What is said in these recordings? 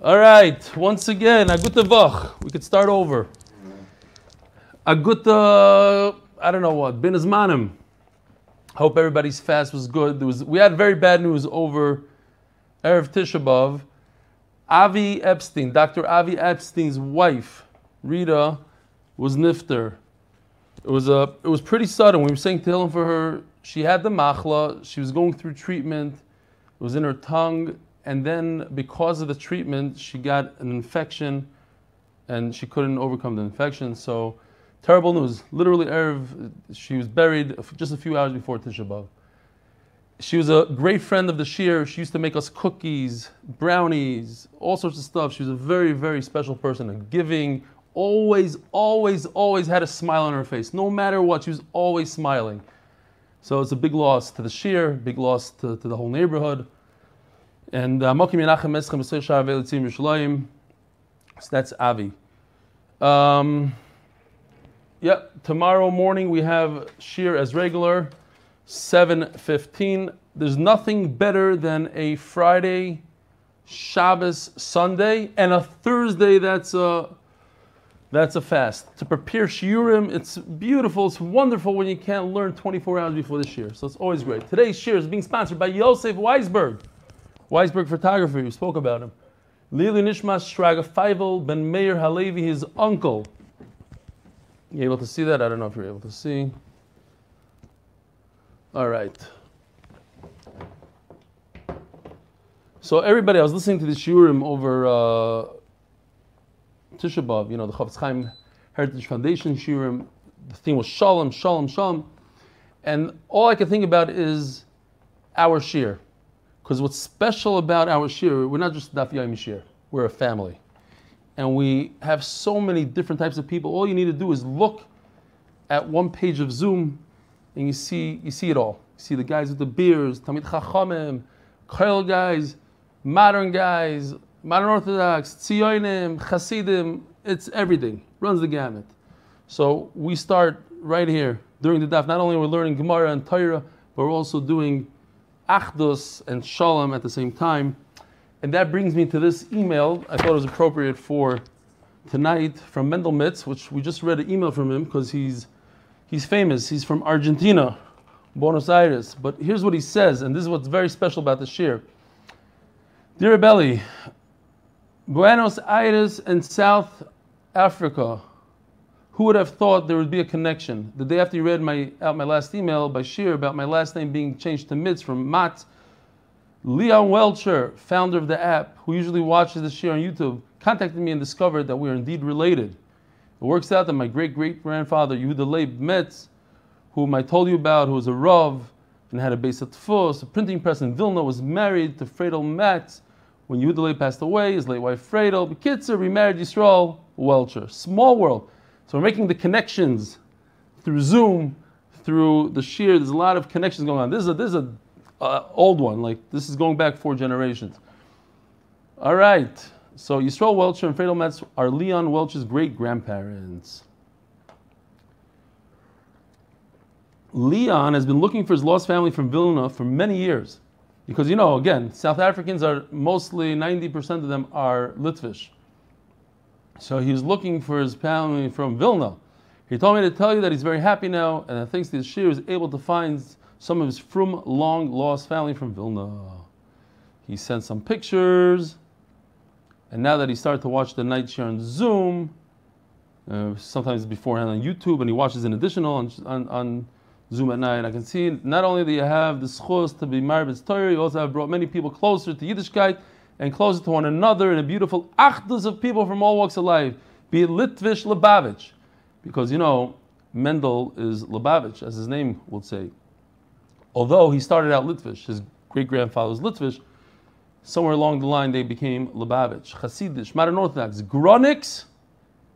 All right, once again, a gute Woche. We could start over. A gute, I don't know what, bin Zmanim. Hope everybody's fast was good. There was, we had very bad news over Erev Tisha B'Av. Avi Epstein, Dr. Avi Epstein's wife, Rita, was nifter. It was a, it was pretty sudden. We were saying Tehillim for her. She had the machla. She was going through treatment. It was in her tongue, and then because of the treatment, she got an infection, and she couldn't overcome the infection. So, terrible news. Literally, Erev, she was buried just a few hours before Tisha B'av. She was a great friend of the Shir. She used to make us cookies, brownies, all sorts of stuff. She was a very, very special person, a giving, always, always, always had a smile on her face. No matter what, she was always smiling. So it's a big loss to the Shir, big loss to, to the whole neighborhood. And uh, Mokim. So that's Avi. Um, yeah, tomorrow morning we have Shir as regular, 7.15. There's nothing better than a Friday, Shabbos, Sunday, and a Thursday that's a that's a fast. To prepare shiurim, it's beautiful, it's wonderful when you can't learn 24 hours before the shir. So it's always great. Today's shir is being sponsored by Yosef Weisberg. Weisberg Photography, we spoke about him. Lili Nishmas Shraga Feivel Ben Meir Halevi, his uncle. You able to see that? I don't know if you're able to see. All right. So everybody, I was listening to the shiurim over uh, Tisha B'Av, you know, the Chofetz Chaim Heritage Foundation shiurim. The theme was Shalom, Shalom, Shalom. And all I can think about is our shir. Because what's special about our shir, we're not just Daf Yomi shir, we're a family. And we have so many different types of people. All you need to do is look at one page of Zoom and you see you see it all. You see the guys with the beers, Talmid Chachamim, Koil guys, modern guys, modern Orthodox, Tzionim, Hasidim, it's everything. Runs the gamut. So we start right here during the daf. Not only we're we learning Gemara and Torah, but we're also doing Achdus and Shalom at the same time. And that brings me to this email. I thought was appropriate for tonight from Mendel Mitz, which we just read an email from him because he's he's famous. He's from Argentina, Buenos Aires. But here's what he says, and this is what's very special about this year. Dear Belly, Buenos Aires and South Africa. Who would have thought there would be a connection? The day after you read my out my last email by Shir about my last name being changed to Mitz from Mat, Leon Welcher, founder of the app, who usually watches the Shir on YouTube, contacted me and discovered that we are indeed related. It works out that my great great grandfather Yehuda Leib Metz, whom I told you about, who was a Rav and had a base at Tfus, a printing press in Vilna, was married to Fredel Metz. When Yehuda Leib passed away, his late wife Fredel, Bekitzer remarried Yisrael Welcher. Small world. So we're making the connections through Zoom, through the Shir. There's a lot of connections going on. This is a, this is a uh, old one. Like this is going back four generations. All right. So Yisrael Welcher and Fredel Metz are Leon Welcher's great grandparents. Leon has been looking for his lost family from Vilna for many years. Because you know, again, South Africans are mostly 90% of them are Litvish. So he's looking for his family from Vilna. He told me to tell you that he's very happy now and that thanks to his is able to find some of his from long lost family from Vilna. He sent some pictures, and now that he started to watch the night shir on Zoom, uh, sometimes beforehand on YouTube, and he watches an additional on, on, on Zoom at night, I can see not only do you have the schos to be married to Torah, you also have brought many people closer to Yiddishkeit and closer to one another in a beautiful achdus of people from all walks of life, be it Litvish Lubavitch. Because you know, Mendel is Lubavitch, as his name would say. Although he started out Litvish, his great grandfather was Litvish, somewhere along the line they became Lubavitch, Hasidish, Modern Orthodox, Gronics,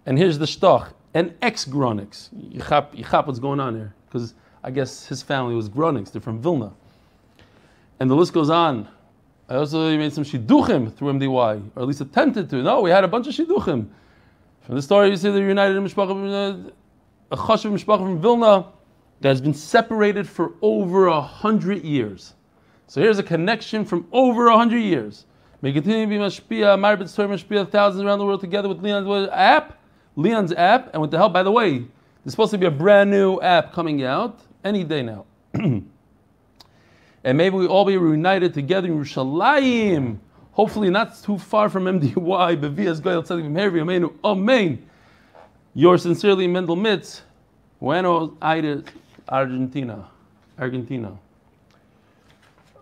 and here's the shtoch, and ex Gronics. Yichap, what's going on here? Because I guess his family was Gronics, they're from Vilna. And the list goes on. I also made some shidduchim through MDY, or at least attempted to. No, we had a bunch of shidduchim. From the story, you see the United Mishpacha, uh, a chashuv mishpacha from Vilna that has been separated for over a hundred years. So here's a connection from over a hundred years. May continue to be mashpia, Marbitz Torah mashpia, thousands around the world together with Leon's app, Leon's app, and with the help, by the way, there's supposed to be a brand new app coming out any day now. and maybe we all be reunited together in Yerushalayim. Hopefully not too far from MDY, Bevias Goyal Tzadik Meheri Amenu. Amen. Yours sincerely, Mendel Mitz, Buenos Aires, Argentina. Argentina.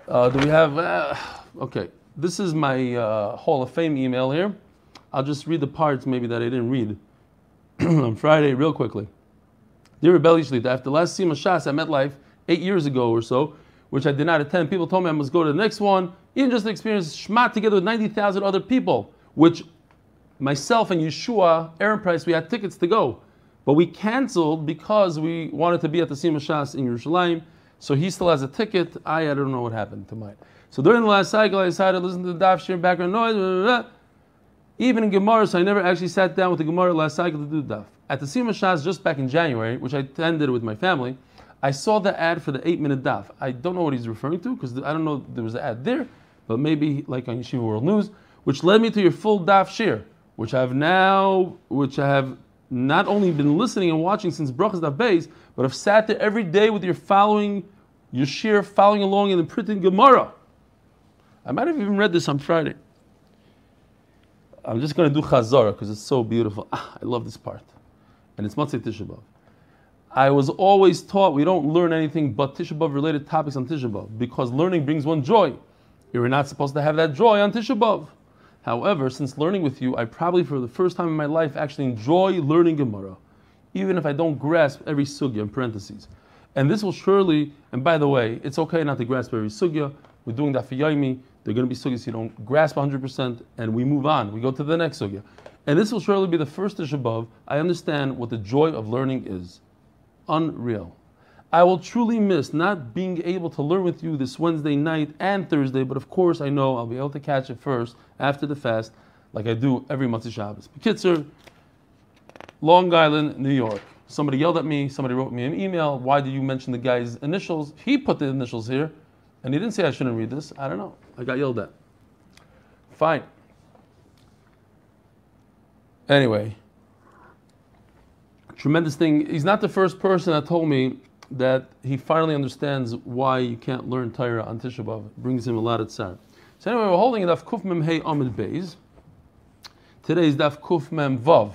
Uh, do we have? Uh, okay, this is my uh, Hall of Fame email here. I'll just read the parts maybe that I didn't read on Friday, real quickly. Dear Rebel Shlita, after last Siyum HaShas at MetLife eight years ago or so, which I did not attend, people told me I must go to the next one, even just to experience Shema together with 90,000 other people, which myself and Yeshua, Aaron Price, we had tickets to go. But we canceled because we wanted to be at the Siyum HaShas in Yerushalayim. So he still has a ticket. I, I don't know what happened to mine. So during the last cycle, I decided to listen to the daf shir background noise. Blah, blah, blah. Even in Gemara, so I never actually sat down with the Gemara last cycle to do daf. At the Siyum HaShas just back in January, which I attended with my family, I saw the ad for the eight minute daf. I don't know what he's referring to because I don't know there was an ad there, but maybe like on Yeshiva World News, which led me to your full daf shir, which I have now, which I have not only been listening and watching since Brachas Daf Beis, but have sat there every day with your following, your shir, following along in the printed Gemara. I might have even read this on Friday. I'm just going to do Chazara because it's so beautiful. Ah, I love this part. And it's Matzei Tisha B'Av. I was always taught we don't learn anything but Tisha B'Av related topics on Tisha B'Av because learning brings one joy. You're not supposed to have that joy on Tisha B'Av. However, since learning with you, I probably for the first time in my life actually enjoy learning Gemara, even if I don't grasp every sugya in parentheses. And this will surely, and by the way, it's okay not to grasp every sugya. We're doing that for Yaimi. They're going to be sugyas you don't grasp 100%, and we move on. We go to the next sugya. And this will surely be the first Tisha B'Av. I understand what the joy of learning is. Unreal. I will truly miss not being able to learn with you this Wednesday night and Thursday, but of course I know I'll be able to catch it first after the fast, like I do every Motzei Shabbos. Bekitzer, Long Island, New York. Somebody yelled at me, somebody wrote me an email, why did you mention the guy's initials? He put the initials here, and he didn't say I shouldn't read this. I don't know. I got yelled at. Fine. Anyway, tremendous thing. He's not the first person that told me that he finally understands why you can't learn Torah on Tisha B'Av. It brings him a lot of tzar. So anyway, we're holding it Daf Kuf Mem Hey Amid Beis. Today is Daf Kuf Mem Vav.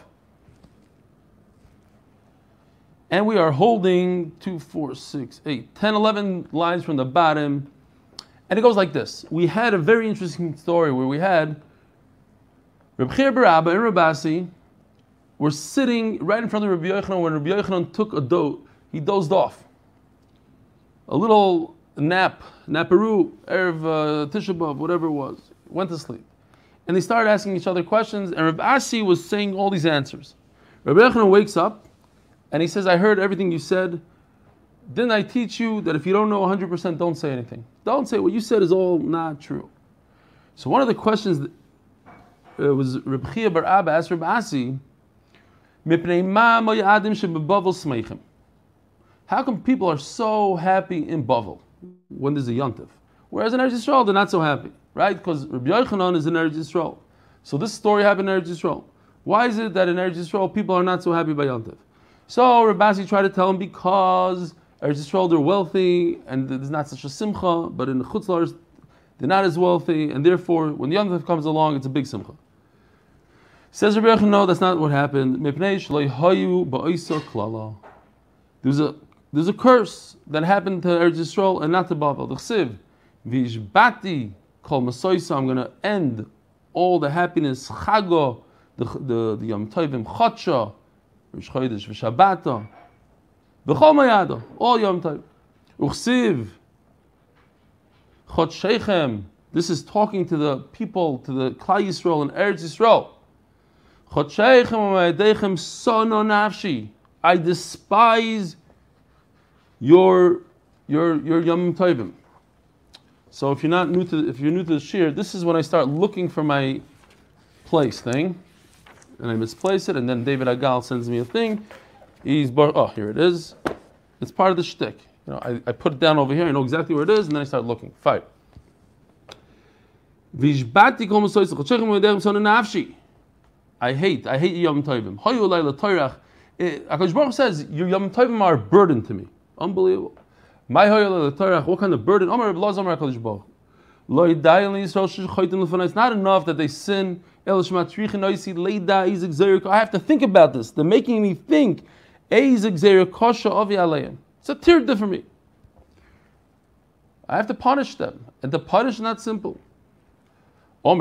And we are holding 2, 4, 6, 8, 10, 11 lines from the bottom. And it goes like this. We had a very interesting story where we had Reb Chia Bar Abba and Rabasi were sitting right in front of Rabbi Yochanan when Rabbi Yochanan took a dote. He dozed off. A little nap, naparu, Erev uh, Tisha B'Av, whatever it was. Went to sleep. And they started asking each other questions, and Rabbi Asi was saying all these answers. Rabbi Yochanan wakes up, and he says, I heard everything you said. Didn't I teach you that if you don't know 100%, don't say anything? Don't say what you said is all not true. So one of the questions that, uh, was Rabbi Chia Bar Abba asked Reb Asi, how come people are so happy in Bavel when there's a Yontif? Whereas in Eretz Yisrael, they're not so happy, right? Because Rabbi Yochanan is in Eretz Yisrael. So this story happened in Eretz Yisrael. Why is it that in Eretz Yisrael people are not so happy by Yontif? So Rabasi tried to tell him because Eretz Yisrael they're wealthy and there's not such a simcha, but in the Chutzlars they're not as wealthy, and therefore when the Yontif comes along, it's a big simcha. Says Yochanan, no, that's not what happened. There's a there's a curse that happened to Eretz Yisrael and not to Babel. The Chsiv, Vishbati kol Masoisa, I'm going to end all the happiness, Chago, the, the, the Yom Tovim, Chotcha, Rish Chodesh, V'Shabbata, B'chol Mayado, all Yom Tov. Uchsiv, Chot Sheichem, this is talking to the people, to the Klai Yisrael and Eretz Yisrael. Chot Sheichem, Amayadechem, Sono Nafshi, I despise your your your Yom Tovim. So if you're not new to if you're new to the shir, this is when I start looking for my place thing, and I misplace it, and then David Agal sends me a thing. He's oh here it is. It's part of the shtick. You know, I, I put it down over here. I know exactly where it is, and then I start looking. Fine. I hate, I hate Yom Tovim. Hoyu Laila Torach. Akash Baruch says, your Yom Tovim are a burden to me. Unbelievable. My Hoyu Laila Torach, what kind of burden? Omar Rabbi Lazar Akash Baruch. It's not enough that they sin. I have to think about this. They're making me think. It's a tear for me. I have to punish them. And the punish is not simple. I'm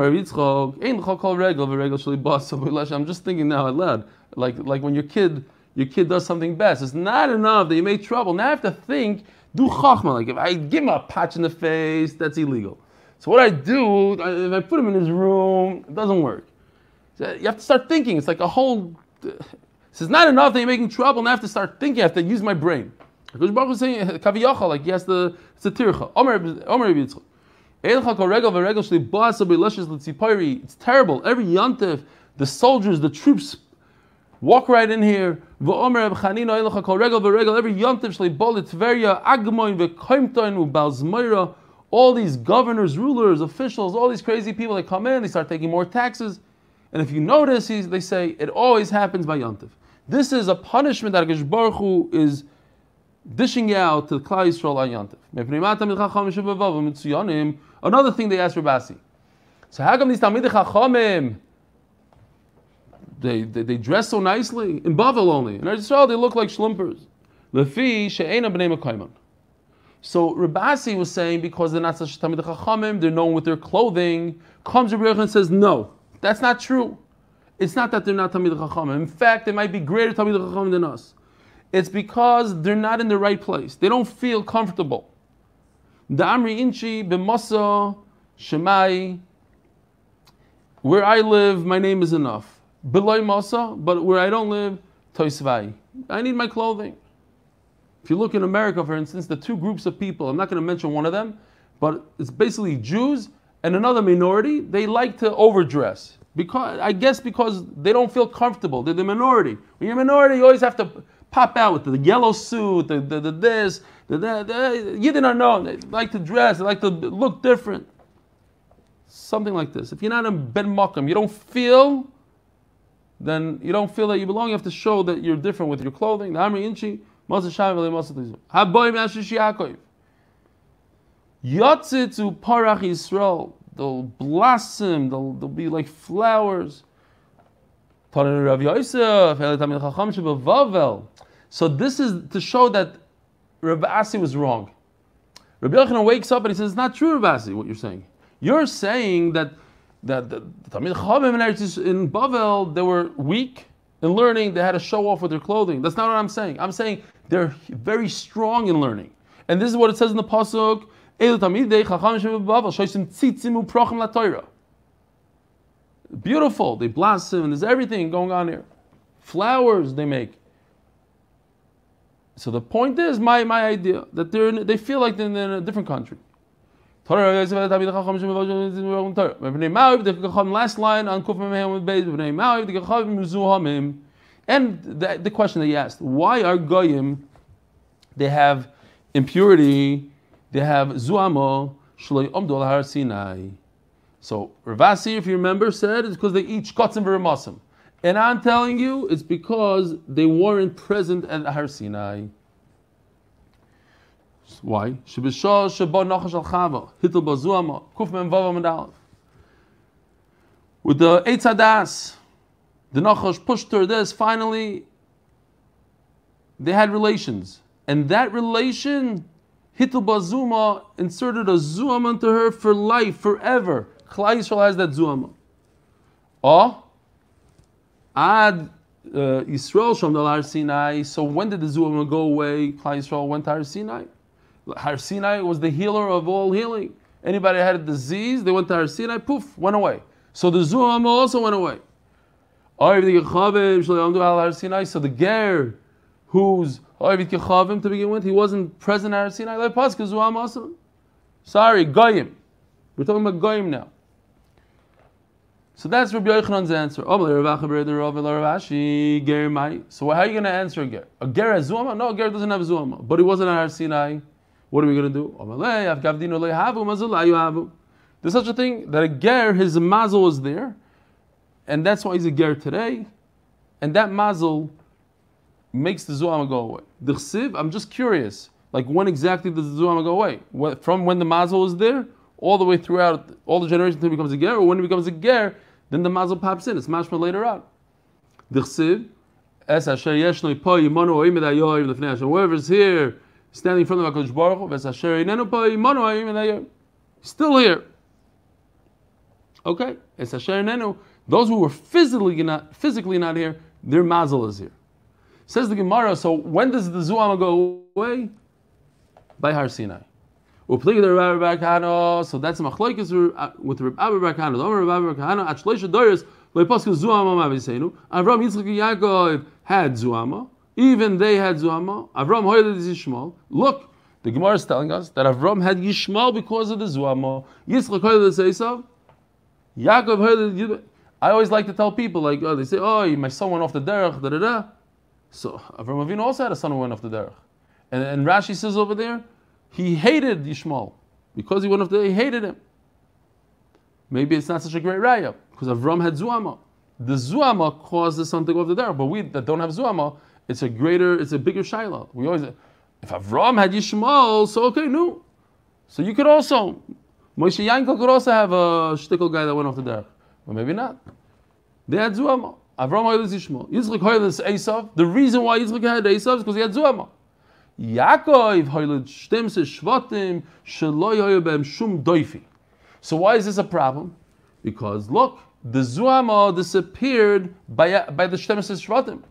just thinking now aloud. Like, like when your kid your kid does something best. It's not enough that you make trouble. Now I have to think, do chachma. Like if I give him a patch in the face, that's illegal. So what I do, if I put him in his room, it doesn't work. So you have to start thinking. It's like a whole. Is not enough that you're making trouble. Now I have to start thinking. I have to use my brain. Because Baruch is saying kaviyacha, like he has to. It's a tircha. Omer Omer Yitzchak. It's terrible. Every yantif, the soldiers, the troops walk right in here. Every yantif all these governors, rulers, officials, all these crazy people, they come in, they start taking more taxes. And if you notice, they say it always happens by Yontif. This is a punishment that Baruch Hu is dishing out to Klal Yisrael on. Another thing they asked Rabasi. So how come these Talmidei Chachamim, they, they, they dress so nicely? In Bavel only. In Israel they look like schlumpers. So Rabasi was saying because they're not such Talmidei Chachamim, they're known with their clothing. Comes Rabbi and says, no, that's not true. It's not that they're not Talmidei Chachamim. In fact, they might be greater Talmidei Chachamim than us. It's because they're not in the right place. They don't feel comfortable. The Amri Inchi b'masa Shemai. Where I live, my name is enough. Beloy but where I don't live, Toisvai. I need my clothing. If you look in America, for instance, the two groups of people, I'm not going to mention one of them, but it's basically Jews and another minority. They like to overdress because I guess because they don't feel comfortable. They're the minority. When you're a minority, you always have to pop out with the yellow suit, the, the, the this, the, the, you didn't know. They like to dress, they like to look different. Something like this. If you're not in Ben Makam, you don't feel, then you don't feel that you belong. You have to show that you're different with your clothing. Inchi. Yatzitzu Parach Yisrael. They'll blossom, they'll, they'll be like flowers. So this is to show that Rabbi Asi was wrong. Rabbi Yochanan wakes up and he says, "It's not true, Rabbi Asi, what you're saying. You're saying that that the Talmid Chachamim in Bavel they were weak in learning. They had to show off with their clothing. That's not what I'm saying. I'm saying they're very strong in learning. And this is what it says in the pasuk. Beautiful. They blossom and there's everything going on here. Flowers they make. So the point is my, my idea that they're in, they feel like they're in a different country. Last line on And the, the question that he asked, why are goyim? They have impurity. They have zuamo shloi omdol har sinai. So Ravasi, if you remember, said it's because they eat shkotzim v'remasim. And I'm telling you, it's because they weren't present at Har Sinai. Why? With the Eitz Hadas, the Nachash pushed her this, finally, they had relations. And that relation, Hitul Bazuma inserted a zuam into her for life, forever. Klal Yisrael has that zuam. Or, Ad uh, Yisrael Shom Har Sinai. So when did the Zuama go away? Klal Yisrael went to Har Sinai. Har Sinai was the healer of all healing. Anybody had a disease, they went to Har Sinai, poof, went away. So the Zuama also went away. So the Ger, who's to begin with, he wasn't present at Har Sinai. Sorry, Goyim. We're talking about Goyim now. So that's Rabbi Yochanan's answer. Oh, so how are you going to answer a ger? A ger has zuama? No, a ger doesn't have zuama. But he wasn't at Har Sinai. What are we going to do? There's such a thing that a ger, his mazel is there, and that's why he's a ger today, and that mazel makes the zuama go away. The chsiv, I'm just curious, like when exactly does the zuama go away? From when the mazel is there, all the way throughout all the generations until he becomes a ger, or when he becomes a ger, then the mazel pops in. It's mashma later on. Whoever's here, standing in front of HaKadosh Baruch Hu. Still here. Okay. Those who were physically not physically not here, their mazel is here. Says the Gemara. So when does the zuama go away? By Har Sinai. Uplig the Rabbi Barakano. So that's a machlokes with Rabbi Barakano. The Rabbi Barakano. At Shleisha Doris. Leipaskel zuama mavisenu. Avram Yitzchak Yaakov had zuama. Even they had zuama. Avram hoyled Yishmael. Look, the Gemara is telling us that Avram had Yishmael because of the zuama. Yitzchak hoyled Esav. Yaakov heard I always like to tell people, like, oh, they say, oh, my son went off the derech, da da da. So Avram Avinu also had a son who went off the derech. And, and Rashi says over there, he hated Yishmael. Because he went off the he hated him. Maybe it's not such a great raya, because Avram had Zuama. The Zuama go off the derech, but we that don't have Zuama, it's a greater, it's a bigger shaila. We always, if Avram had Yishmael, so okay, no. So you could also, Moshe Yankel could also have a shtickle guy that went off the derech. But maybe not. They had Zuama. Avram Hoylis Yishmael. Yitzchak Hoylis Esav. The reason why Yitzchak had Esav is because he had Zuama. Yaakov Hoylis Shtemse Shvatim Shum Doifi. So why is this a problem? Because look, the Zuama disappeared by, by the Shtemse Shvatim.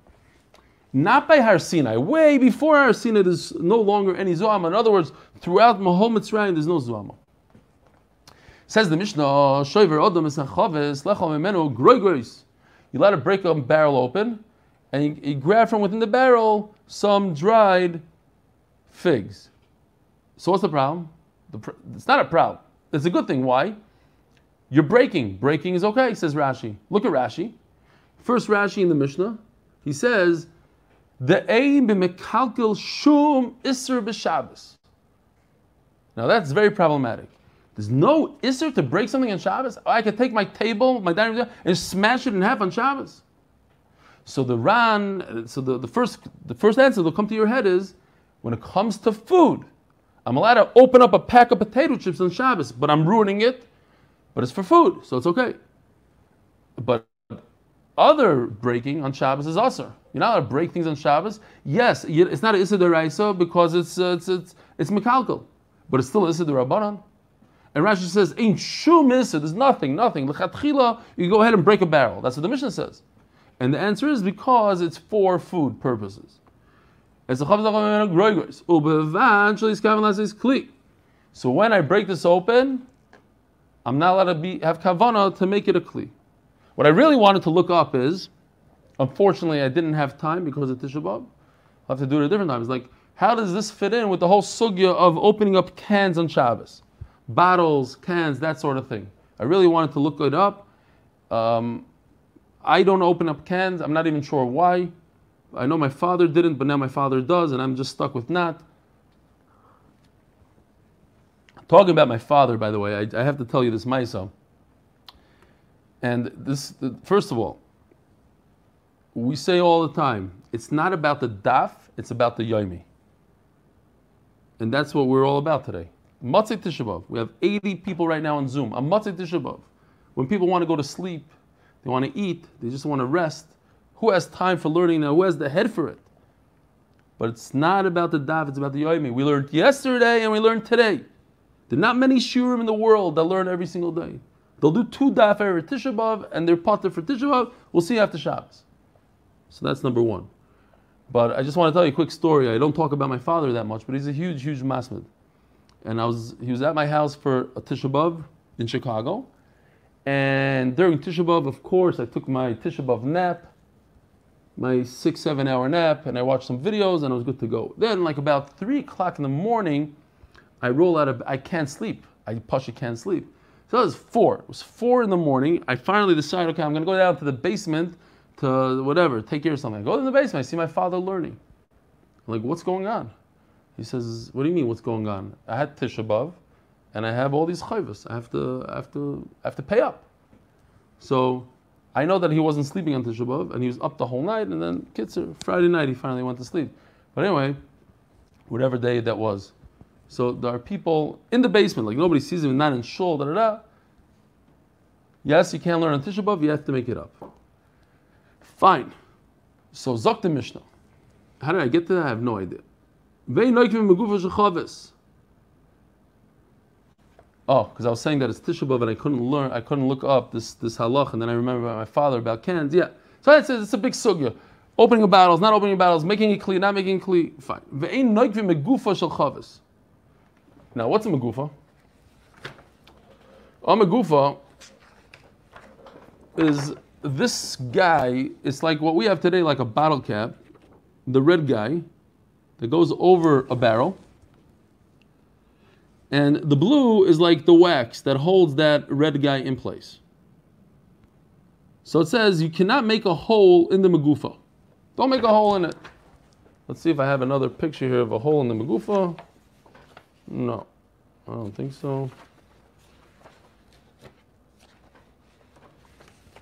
Not by Har Sinai. Way before Har Sinai, there's no longer any Zuama. In other words, throughout Mahol Mitzrayim, there's no Zuama. Says the Mishnah, Shoiver Odom Esachaves, Lechom Emenu, Groigros. You let a break a barrel open, and you, you grab from within the barrel some dried figs. So what's the problem? The pr- it's not a problem. It's a good thing. Why? You're breaking. Breaking is okay, says Rashi. Look at Rashi. First Rashi in the Mishnah, he says, the aim b'mekalkel shum iser b'shabbos. Now that's very problematic. There's no isser to break something on Shabbos. Oh, I could take my table, my dining room, and smash it in half on Shabbos. So the Ran, so the, the first the first answer that'll come to your head is, when it comes to food, I'm allowed to open up a pack of potato chips on Shabbos, but I'm ruining it. But it's for food, so it's okay. But other breaking on Shabbos is also. You're not allowed to break things on Shabbos. Yes, it's not Issa Deraisa because it's uh, it's it's, it's Mekalkal, but it's still Issa Derabanan. And Rashi says, "Ain't shum There's nothing, nothing. L'chatchila, you go ahead and break a barrel. That's what the Mishnah says. And the answer is because it's for food purposes. So when I break this open, I'm not allowed to be, have kavana to make it a kli. What I really wanted to look up is, unfortunately, I didn't have time because of Tisha B'av. I'll have to do it at different times. Like, how does this fit in with the whole sugya of opening up cans on Shabbos? bottles, cans, that sort of thing. I really wanted to look it up. Um, I don't open up cans. I'm not even sure why. I know my father didn't, but now my father does, and I'm just stuck with not. Talking about my father, by the way, I, I have to tell you this myself. And this, first of all, we say all the time, it's not about the daf, it's about the yomi. And that's what we're all about today. Matzah Tishabov. We have 80 people right now on Zoom. A Matzah Tishabov. When people want to go to sleep, they want to eat, they just want to rest. Who has time for learning now? Who has the head for it? But it's not about the daf, it's about the yomi. We learned yesterday and we learned today. There are not many shurim in the world that learn every single day. They'll do two daf every Tishabov and they're potter for Tishabov. We'll see after Shabbos. So that's number one. But I just want to tell you a quick story. I don't talk about my father that much, but he's a huge, huge masmid and I was he was at my house for a Tisha B'av in Chicago. And during Tisha B'av, of course, I took my Tisha B'av nap, my six, seven hour nap, and I watched some videos and I was good to go. Then, like about three o'clock in the morning, I roll out of I can't sleep. I push, I can't sleep. So it was four. It was four in the morning. I finally decide, okay, I'm gonna go down to the basement to whatever, take care of something. I go to the basement, I see my father learning. I'm like, what's going on? He says, What do you mean, what's going on? I had Tisha B'Av. and I have all these chayvas. I have to, I have to, I have to pay up. So I know that he wasn't sleeping on Tishabov and he was up the whole night, and then Kitzer, Friday night, he finally went to sleep. But anyway, whatever day that was. So there are people in the basement, like nobody sees him, not in shul, da da da. Yes, you can't learn on Tisha B'av, you have to make it up. Fine. So Zok the Mishnah. How did I get to that? I have no idea. Oh, because I was saying that it's Tisha B'av and I couldn't learn, I couldn't look up this this halach, and then I remember my father about cans. Yeah, so it's, it's a big sugya. Opening a battles, not opening battles, making it clear, not making it clear. Fine. Now, what's a megufa? A megufa is this guy. It's like what we have today, like a bottle cap, the red guy that goes over a barrel and the blue is like the wax that holds that red guy in place. So it says you cannot make a hole in the magufa. Don't make a hole in it. Let's see if I have another picture here of a hole in the magufa. No, I don't think so.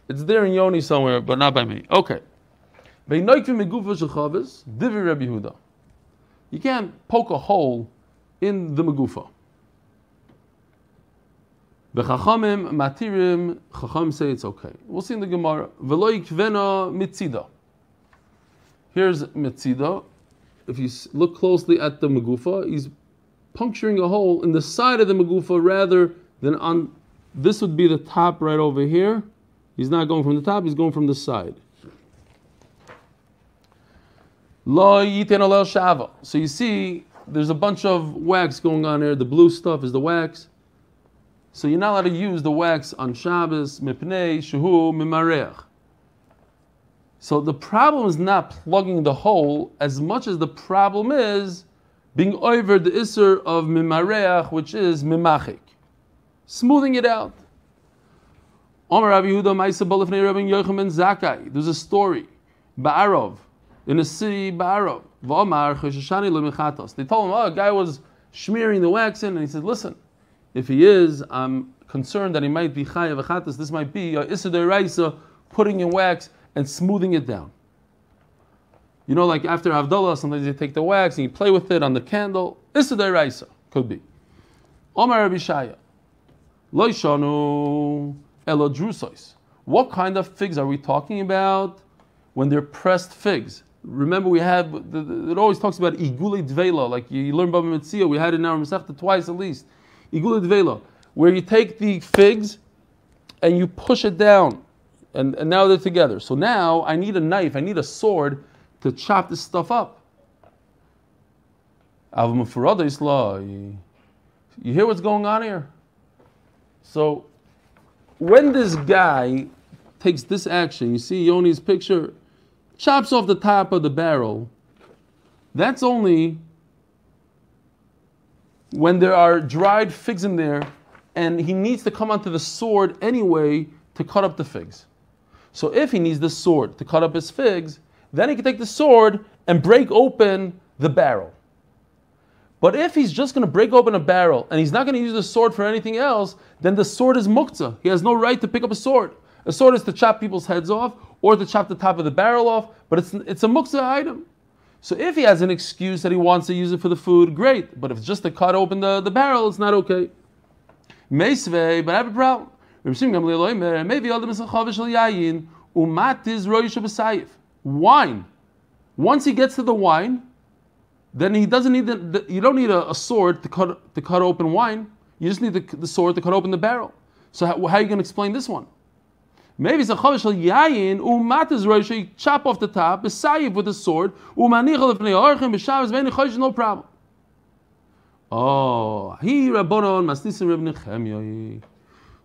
It's there in Yoni somewhere, but not by me. Okay. You can't poke a hole in the magufa. The Chachamim matirim, Chachamim say it's okay. We'll see in the Gemara. V'lo yikvena mitzida. Here's mitzida. If you look closely at the magufa, he's puncturing a hole in the side of the magufa rather than on. This would be the top right over here. He's not going from the top; he's going from the side. Lo yiten shava. So you see, there's a bunch of wax going on here. The blue stuff is the wax. So you're not allowed to use the wax on Shabbos, mipnei, shuhu, mimareach. So the problem is not plugging the hole as much as the problem is being over the isser of mimareach, which is mimachik. Smoothing it out. There's a story. Ba'arov. In a city, Ba'arov. They told him, oh, a guy was smearing the wax in, and he said, listen, if he is, I'm concerned that he might be chayav achatas. This might be a issa putting in wax and smoothing it down. You know, like after Havdalah, sometimes you take the wax and you play with it on the candle. Issa raisa could be. Omar Rabbi Shaya. Loishanu elo drusois. What kind of figs are we talking about when they're pressed figs? Remember, we have it always talks about igule dvela, like you learn Baba Metzia. We had it in our Masechta twice at least igula where you take the figs and you push it down, and, and now they're together. So now I need a knife, I need a sword to chop this stuff up. You hear what's going on here? So when this guy takes this action, you see Yoni's picture, chops off the top of the barrel, that's only when there are dried figs in there, and he needs to come onto the sword anyway to cut up the figs. So if he needs the sword to cut up his figs, then he can take the sword and break open the barrel. But if he's just going to break open a barrel and he's not going to use the sword for anything else, then the sword is muktzah. He has no right to pick up a sword. A sword is to chop people's heads off or to chop the top of the barrel off, but it's, it's a muktzah item. So if he has an excuse that he wants to use it for the food, great. But if it's just to cut open the, the barrel, it's not okay. But I have a problem. Wine. Once he gets to the wine, then he doesn't need the, the you don't need a, a, sword to cut to cut open wine. You just need the, the sword to cut open the barrel. So how, how are you going to explain this one? Maybe it's a chavish yayin um umatas rosh. You chop off the top, besayiv with a sword. Umanichal if neorchim b'shavas v'eni chavish no problem. Oh, he rabbonon masnisim reb nechemyoi.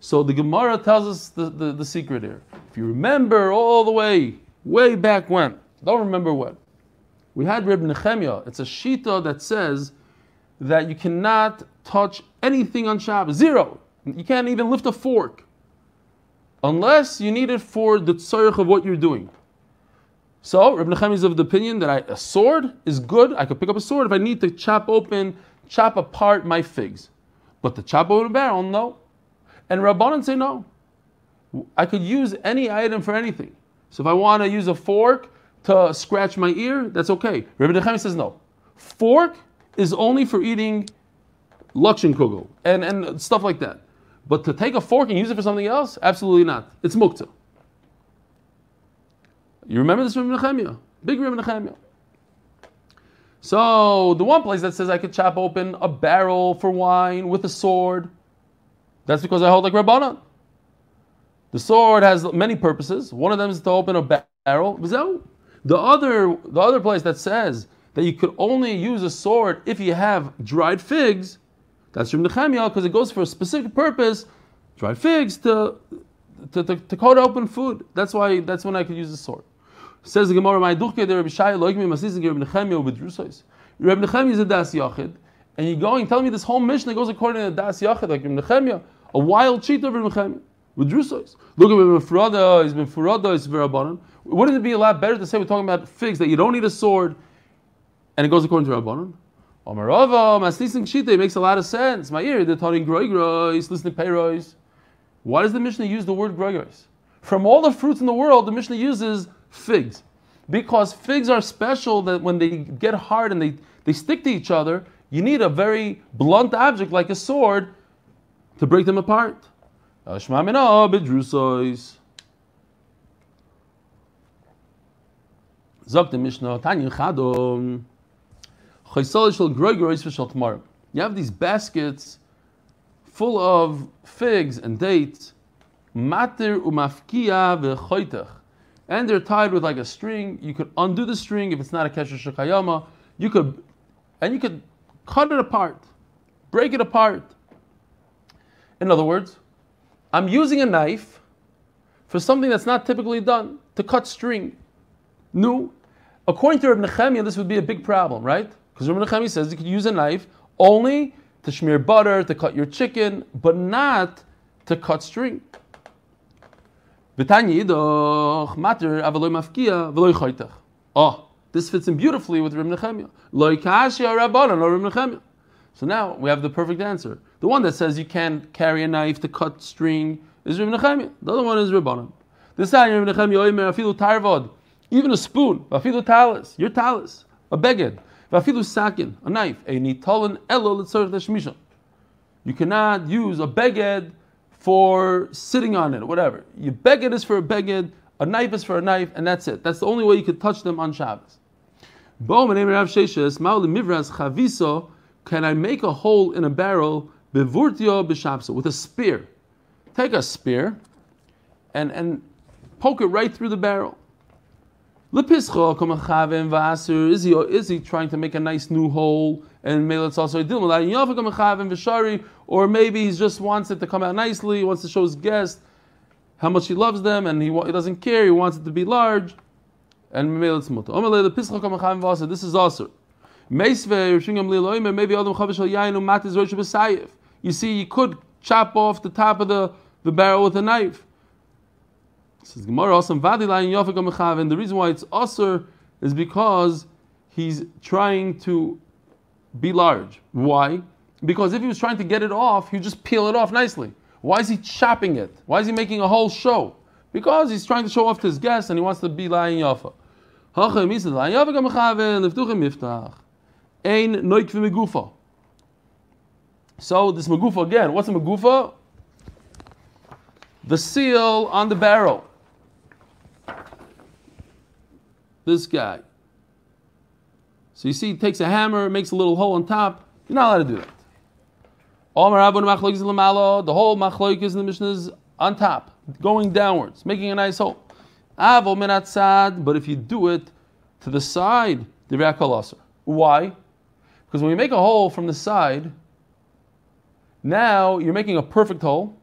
So the Gemara tells us the, the, the, secret here. If you remember all the way, way back when, don't remember when, we had Reb. It's a shita that says that you cannot touch anything on Shabbos. Zero. You can't even lift a fork unless you need it for the tzarech of what you're doing. So Reb Nechem is of the opinion that I, a sword is good. I could pick up a sword if I need to chop open, chop apart my figs. But the chop open a barrel, no. And Rabbanan say no. I could use any item for anything. So if I want to use a fork to scratch my ear, that's okay. Rabbi Nechemi says no. Fork is only for eating lakshin kugel and, and stuff like that. But to take a fork and use it for something else, absolutely not. It's mukta. You remember this from Nechemiah? Big Rabbi Nechemiah. So the one place that says I could chop open a barrel for wine with a sword, that's because I hold like Rabbanan. The sword has many purposes. One of them is to open a barrel. The other, the other place that says that you could only use a sword if you have dried figs, that's from Nehemiah because it goes for a specific purpose, dried figs to to, to, to cut open food. That's why that's when I could use the sword. Says the Gemara, "My duchke der Rabbi Shai loik me masizin Rabbi Nehemiah with Rusais." Rabbi Nehemiah is a das yachid, and you're going telling me this whole mission that goes according to the das yachid like Rabbi Nehemiah, a wild cheat of Rabbi Nehemiah with Rusais. Look at Rabbi Furada, he's been Furada, he's Rabbanon. Wouldn't it be a lot better to say we're talking about figs that you don't need a sword, and it goes according to Rabbanon? Shita makes a lot of sense. My ear, they're talking groigros, listening payros. Why does the Mishnah use the word groigros? From all the fruits in the world, the Mishnah uses figs. Because figs are special that when they get hard and they, they stick to each other, you need a very blunt object like a sword to break them apart. Uh, Sagt Mishnah, Tanya Chadom. You have these baskets full of figs and dates, matir and they're tied with like a string. You could undo the string if it's not a kesher shekayama. You could, and you could cut it apart, break it apart. In other words, I'm using a knife for something that's not typically done to cut string. No, according to Reb Nechemiah, this would be a big problem, right? Because Rabbi says you could use a knife only to smear butter, to cut your chicken, but not to cut string. Oh, this fits in beautifully with Rabbi. So now we have the perfect answer. The one that says you can't carry a knife to cut string is Rabbi. The other one is Rabbanan. This time Rabbi even a spoon, afilu talis, your talis, a beged. Vafilu sakin, a knife, a nitolan elo l'tzorich You cannot use a beged for sitting on it, or whatever. Your beged is for a beged, a knife is for a knife, and that's it. That's the only way you could touch them on Shabbos. Can I make a hole in a barrel with a spear? Take a spear and, and poke it right through the barrel. Is he, is he trying to make a nice new hole and maybe it's also or maybe he just wants it to come out nicely, he wants to show his guests how much he loves them and he, he doesn't care, he wants it to be large. And maybe it's mutter. This is also. Maybe You see, you could chop off the top of the, the barrel with a knife. Says Gemara also and the reason why it's usher is because he's trying to be large. Why? Because if he was trying to get it off, he'd just peel it off nicely. Why is he chopping it? Why is he making a whole show? Because he's trying to show off to his guests and he wants to be lying yafa. So this magufa again, what's a magufa? The seal on the barrel. This guy. So you see, he takes a hammer, makes a little hole on top. You're not allowed to do that. The whole machloik is in the Mishnah is on top, going downwards, making a nice hole. Avo sad, but if you do it to the side, the Why? Because when you make a hole from the side, now you're making a perfect hole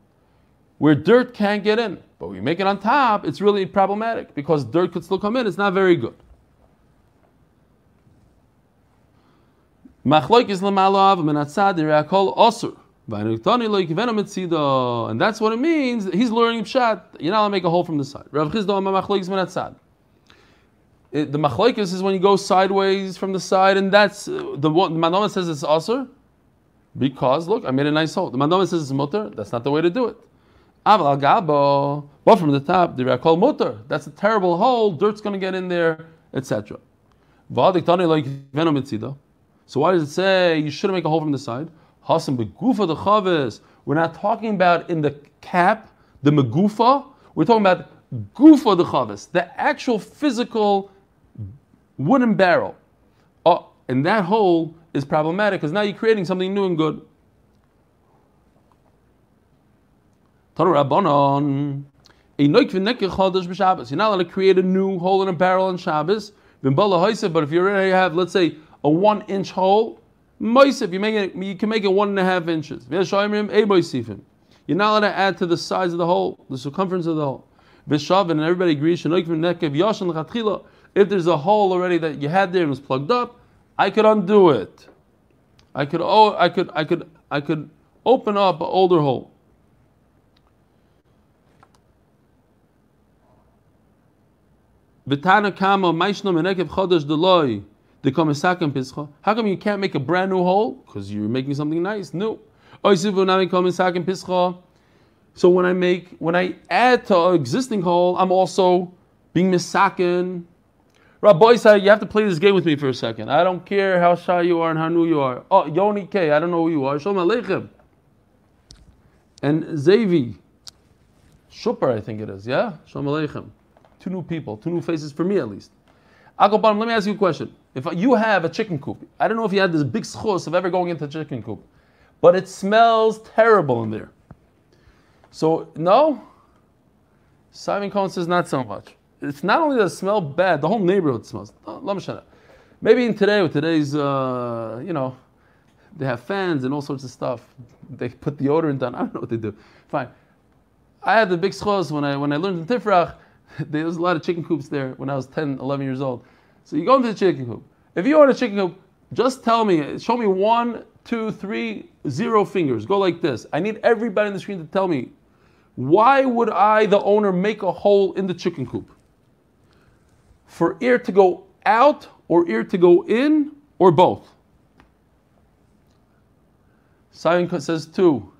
where dirt can't get in. But you make it on top, it's really problematic because dirt could still come in. It's not very good. is lemalav osur. And that's what it means. He's learning pshat. You're not allowed to make a hole from the side. Rav Chisda it, the machlokes is when you go sideways from the side, and that's uh, the one. The Manoma says it's osur. Because look, I made a nice hole. The mandama says it's mutter. That's not the way to do it. Aval gabo, but from the top, the called mutter. That's a terrible hole. Dirt's going to get in there, etc. So why does it say you shouldn't make a hole from the side? The. We're not talking about in the cap, the megufa. We're talking about gufa the chavis, the actual physical wooden barrel. Oh, and that hole is problematic because now you're creating something new and good. You're not allowed to create a new hole in a barrel on Shabbos. But if you already have, let's say, a one inch hole, Moisif, you make it, you can make it one and a half inches. You're not allowed to add to the size of the hole, the circumference of the hole. And everybody agrees. If there's a hole already that you had there and was plugged up, I could undo it. I could oh I could I could I could open up an older hole. How come you can't make a brand new hole? Because you're making something nice, new. So when I make when I add to an existing hole, I'm also being misaken. Rabbi you have to play this game with me for a second. I don't care how shy you are and how new you are. Oh, Yoni K, I don't know who you are. Shalom Aleichem. And Zavi, Shupper, I think it is, yeah? Shalom Aleichem. Two new people, two new faces for me at least. Akopanim, let me ask you a question. If you have a chicken coop, I don't know if you had this big schos of ever going into a chicken coop, but it smells terrible in there. So, no? Simon Cohen says not so much it's not only does it smell bad, the whole neighborhood smells. Maybe in today, with today's, uh, you know, they have fans and all sorts of stuff. They put deodorant on. I don't know what they do. Fine. I had the big schos when I when I learned in Tifrach. There was a lot of chicken coops there when I was 10, 11 years old. So you go into the chicken coop. If you want a chicken coop, just tell me, show me one, two, three, zero fingers. Go like this. I need everybody on the screen to tell me why would I, the owner, make a hole in the chicken coop? for air to go out or air to go in or both? Simon says two,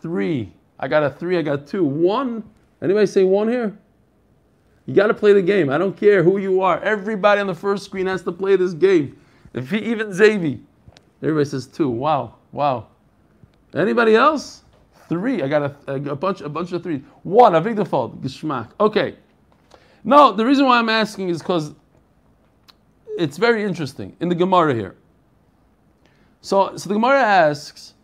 three. I got a three, I got two. One. Anybody say one here? You got to play the game. I don't care who you are. Everybody on the first screen has to play this game. If he, even Zavi. Everybody says two. Wow, wow. Anybody else? Three. I got a, a, a bunch, a bunch of three. One. A big default. Geschmack. Okay. No, the reason why I'm asking is because it's very interesting in the Gemara here. So, so the Gemara asks,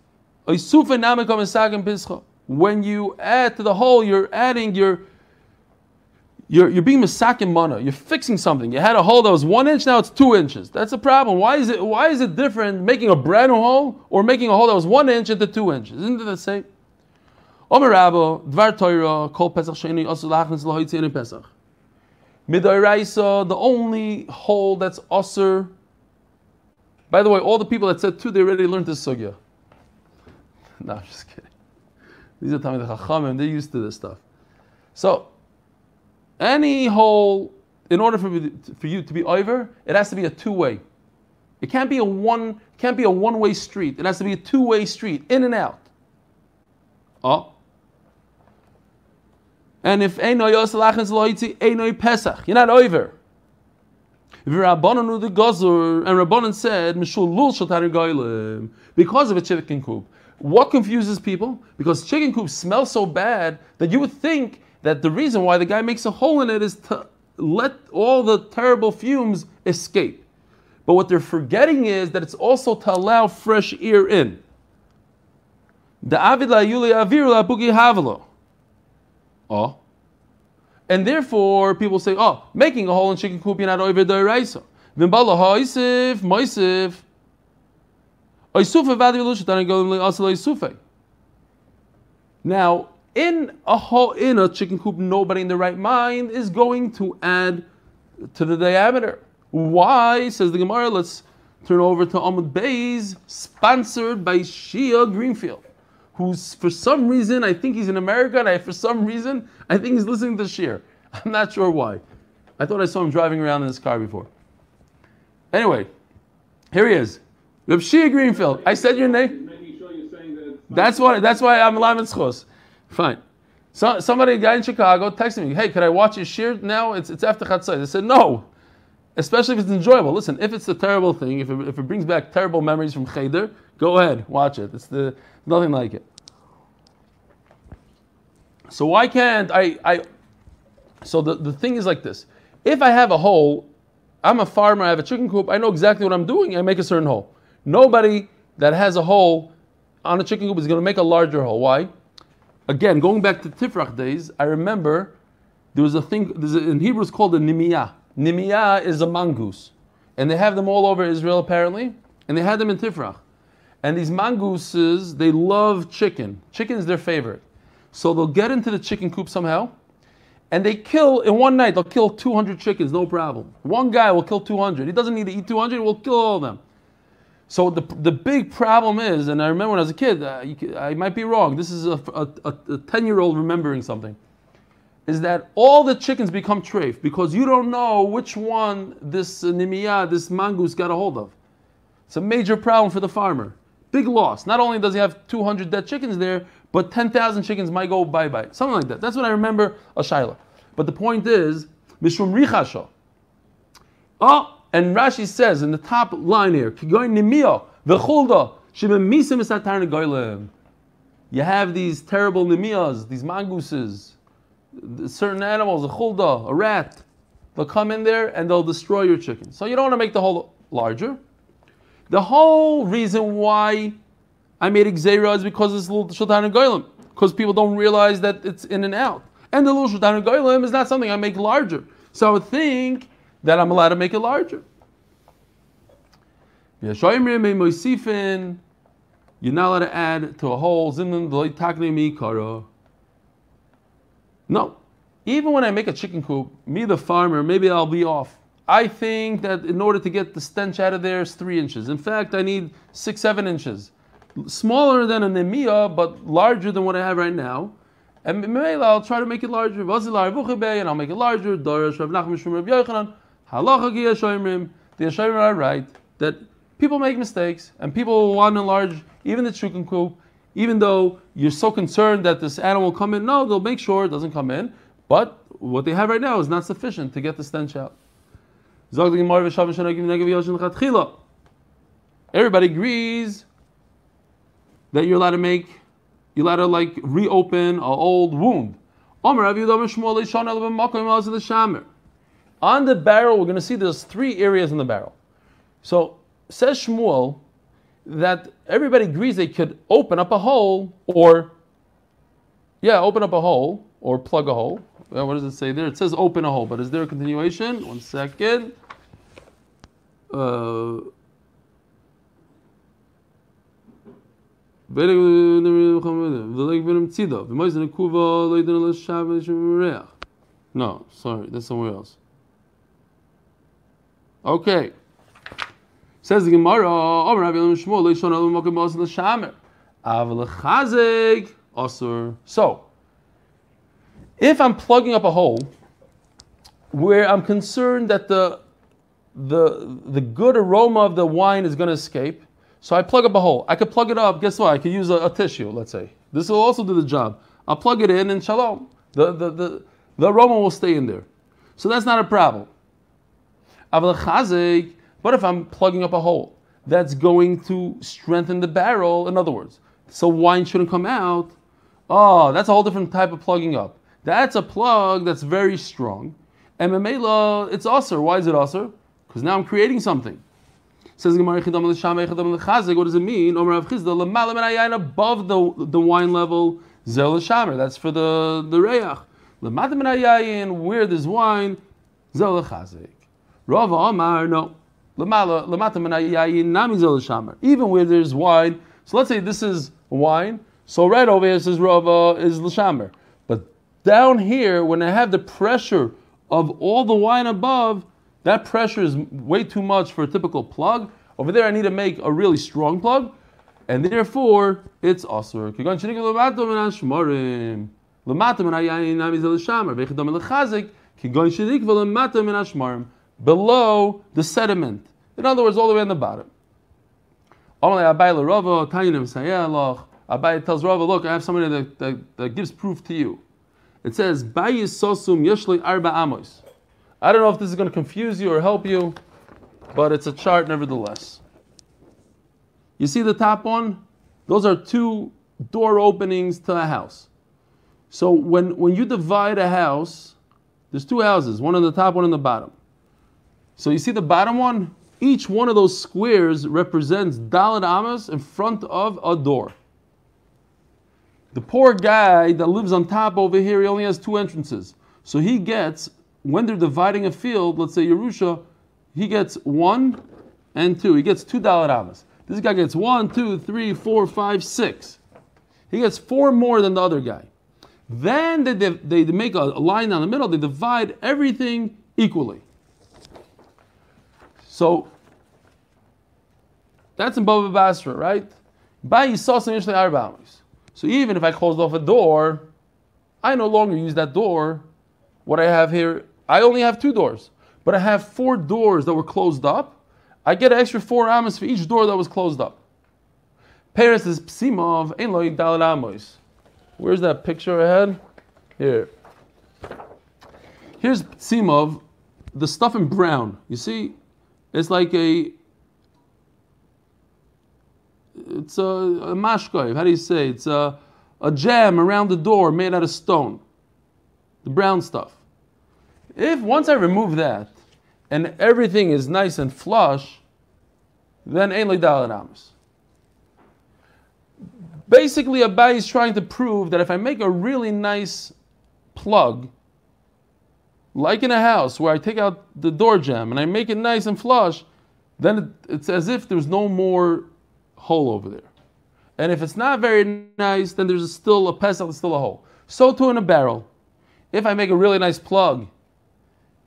when you add to the hole, you're adding your you're, you're being misakin mana. You're fixing something. You had a hole that was one inch, now it's two inches. That's a problem. Why is it why is it different making a brand new hole or making a hole that was one inch into two inches? Isn't it the same? Omer Rabbo, Dvar Torah, Kol Pesach Sheni, Osu Lachnes Lohoitzi Pesach. Midairaisa, the only hole that's usr. By the way, all the people that said two, they already learned this sugya. no, I'm just kidding. These are Talmid Chachamim, they're used to this stuff. So, any hole, in order for, for you to be over, it has to be a two-way. It can't be a one, can't be a one-way street. It has to be a two-way street, in and out. Oh, and if Pesach, you're not over. If Rabbanon knew the Gozur, and Rabbanon said, Mishul Lul Shatari Goyim, because of a chicken coop. What confuses people? Because chicken coops smell so bad that you would think that the reason why the guy makes a hole in it is to let all the terrible fumes escape. But what they're forgetting is that it's also to allow fresh air in. Oh. And therefore, people say, oh, making a hole in chicken coop, you're not over the. Now, in a hole, in a chicken coop, nobody in the right mind is going to add to the diameter. Why? Says the Gemara. Let's turn over to Amud Bays, sponsored by Shia Greenfield who's for some reason, I think he's in America, and I, for some reason, I think he's listening to Shir. I'm not sure why. I thought I saw him driving around in his car before. Anyway, here he is. Reb Shia Greenfield. I said your name. That's why. That's why I'm alive in schos. Fine. So, somebody, a guy in Chicago, texted me, "Hey, could I watch your shir now? It's it's after chatzai." I said, "No." Especially if it's enjoyable. Listen, if it's a terrible thing, if it, if it brings back terrible memories from cheder, go ahead, watch it. It's the nothing like it. So why can't I? I so the, the thing is like this: if I have a hole, I'm a farmer. I have a chicken coop. I know exactly what I'm doing. I make a certain hole. Nobody that has a hole on a chicken coop is going to make a larger hole. Why? Again, going back to Tifrach days, I remember there was a thing a, in Hebrew it's called a nimiyah. Nimiyah is a mongoose, and they have them all over Israel apparently, and they had them in Tifrach. And these mongooses, they love chicken. Chicken is their favorite. So they'll get into the chicken coop somehow, and they kill in one night. They'll kill 200 chickens, no problem. One guy will kill 200. He doesn't need to eat 200. We'll kill all of them. So the, the big problem is, and I remember when I was a kid, uh, you, I might be wrong. This is a, a, a 10 year old remembering something. Is that all the chickens become treif because you don't know which one this uh, this mongoose got a hold of. It's a major problem for the farmer. Big loss. Not only does he have 200 dead chickens there, but 10,000 chickens might go bye bye. Something like that. That's what I remember a shaila. But the point is, Mishum Richasho. Oh, and Rashi says in the top line here, you have these terrible nimiyas, these mongooses, certain animals, a chulda, a rat. They'll come in there and they'll destroy your chicken. So you don't want to make the hole larger. The whole reason why I made Xera is because it's little Shultan and Goyim, because people don't realize that it's in and out. And the little Shultan and Goyim is not something I make larger. So I would think that I'm allowed to make it larger. You're not allowed to add to a hole No. Even when I make a chicken coop, me the farmer, maybe I'll be off. I think that in order to get the stench out of there is three inches. In fact, I need six, seven inches. Smaller than a Nemiya, but larger than what I have right now. And I'll try to make it larger. And I'll make it larger. The Yeshayim are right that people make mistakes and people want to enlarge even the chicken coop, even though you're so concerned that this animal will come in. No, they'll make sure it doesn't come in. But what they have right now is not sufficient to get the stench out. Everybody agrees that you're allowed to make, you're allowed to like reopen an old wound. On the barrel, we're going to see there's three areas in the barrel. So says Shmuel that everybody agrees they could open up a hole or, yeah, open up a hole or plug a hole. Well, what does it say there? It says open a hole, but is there a continuation? One second. Uh, no, sorry, that's somewhere else. Okay. Says the Gemara, "Oh, Rabbi Shmuel, leishon alu mokem bas l'shamer, asur." So, if I'm plugging up a hole where I'm concerned that the the the good aroma of the wine is going to escape, so I plug up a hole. I could plug it up. Guess what? I could use a, a tissue. Let's say this will also do the job. I'll plug it in and shalom. The the the, the aroma will stay in there. So that's not a problem. What if I'm plugging up a hole? That's going to strengthen the barrel, in other words. So wine shouldn't come out. Oh, that's a whole different type of plugging up. That's a plug that's very strong. And Memela, it's usr. Why is it usr? Because now I'm creating something. Says What does it mean? Omer above the, the wine level, zel shamer. That's for the the reach. Where there's wine, zel Rav Amar, no. Even where there's wine, so let's say this is wine, so right over here says Rava uh, is Lashamer. But down here, when I have the pressure of all the wine above, that pressure is way too much for a typical plug. Over there, I need to make a really strong plug, and therefore it's asur. Below the sediment. In other words, all the way on the bottom. Abai tells Rava, look, I have somebody that, that, that gives proof to you. It says, sosum arba amos. I don't know if this is going to confuse you or help you, but it's a chart nevertheless. You see the top one? Those are two door openings to a house. So when, when you divide a house, there's two houses, one on the top, one on the bottom. So you see the bottom one? Each one of those squares represents Dalit Amas in front of a door. The poor guy that lives on top over here, he only has two entrances. So he gets, when they're dividing a field, let's say Yerusha, he gets one and two. He gets two Dalit Amas. This guy gets one, two, three, four, five, six. He gets four more than the other guy. Then they, they, they make a, a line down the middle, they divide everything equally. So that's in Bava Basra, right? So even if I closed off a door, I no longer use that door. What I have here, I only have two doors, but I have four doors that were closed up. I get an extra four amos for each door that was closed up. Paris is psimov, ein lo amos. Where's that picture ahead? Here. Here's psimov, the stuff in brown. You see, it's like a it's a, a. How do you say? It's a, a jamb around the door made out of stone. The brown stuff. If once I remove that and everything is nice and flush, then ein amos. Basically, Abai is trying to prove that if I make a really nice plug like in a house where I take out the door jamb and I make it nice and flush, then it, it's as if there's no more hole over there. And if it's not very nice, then there's still a pesach, still a hole. So too in a barrel. If I make a really nice plug,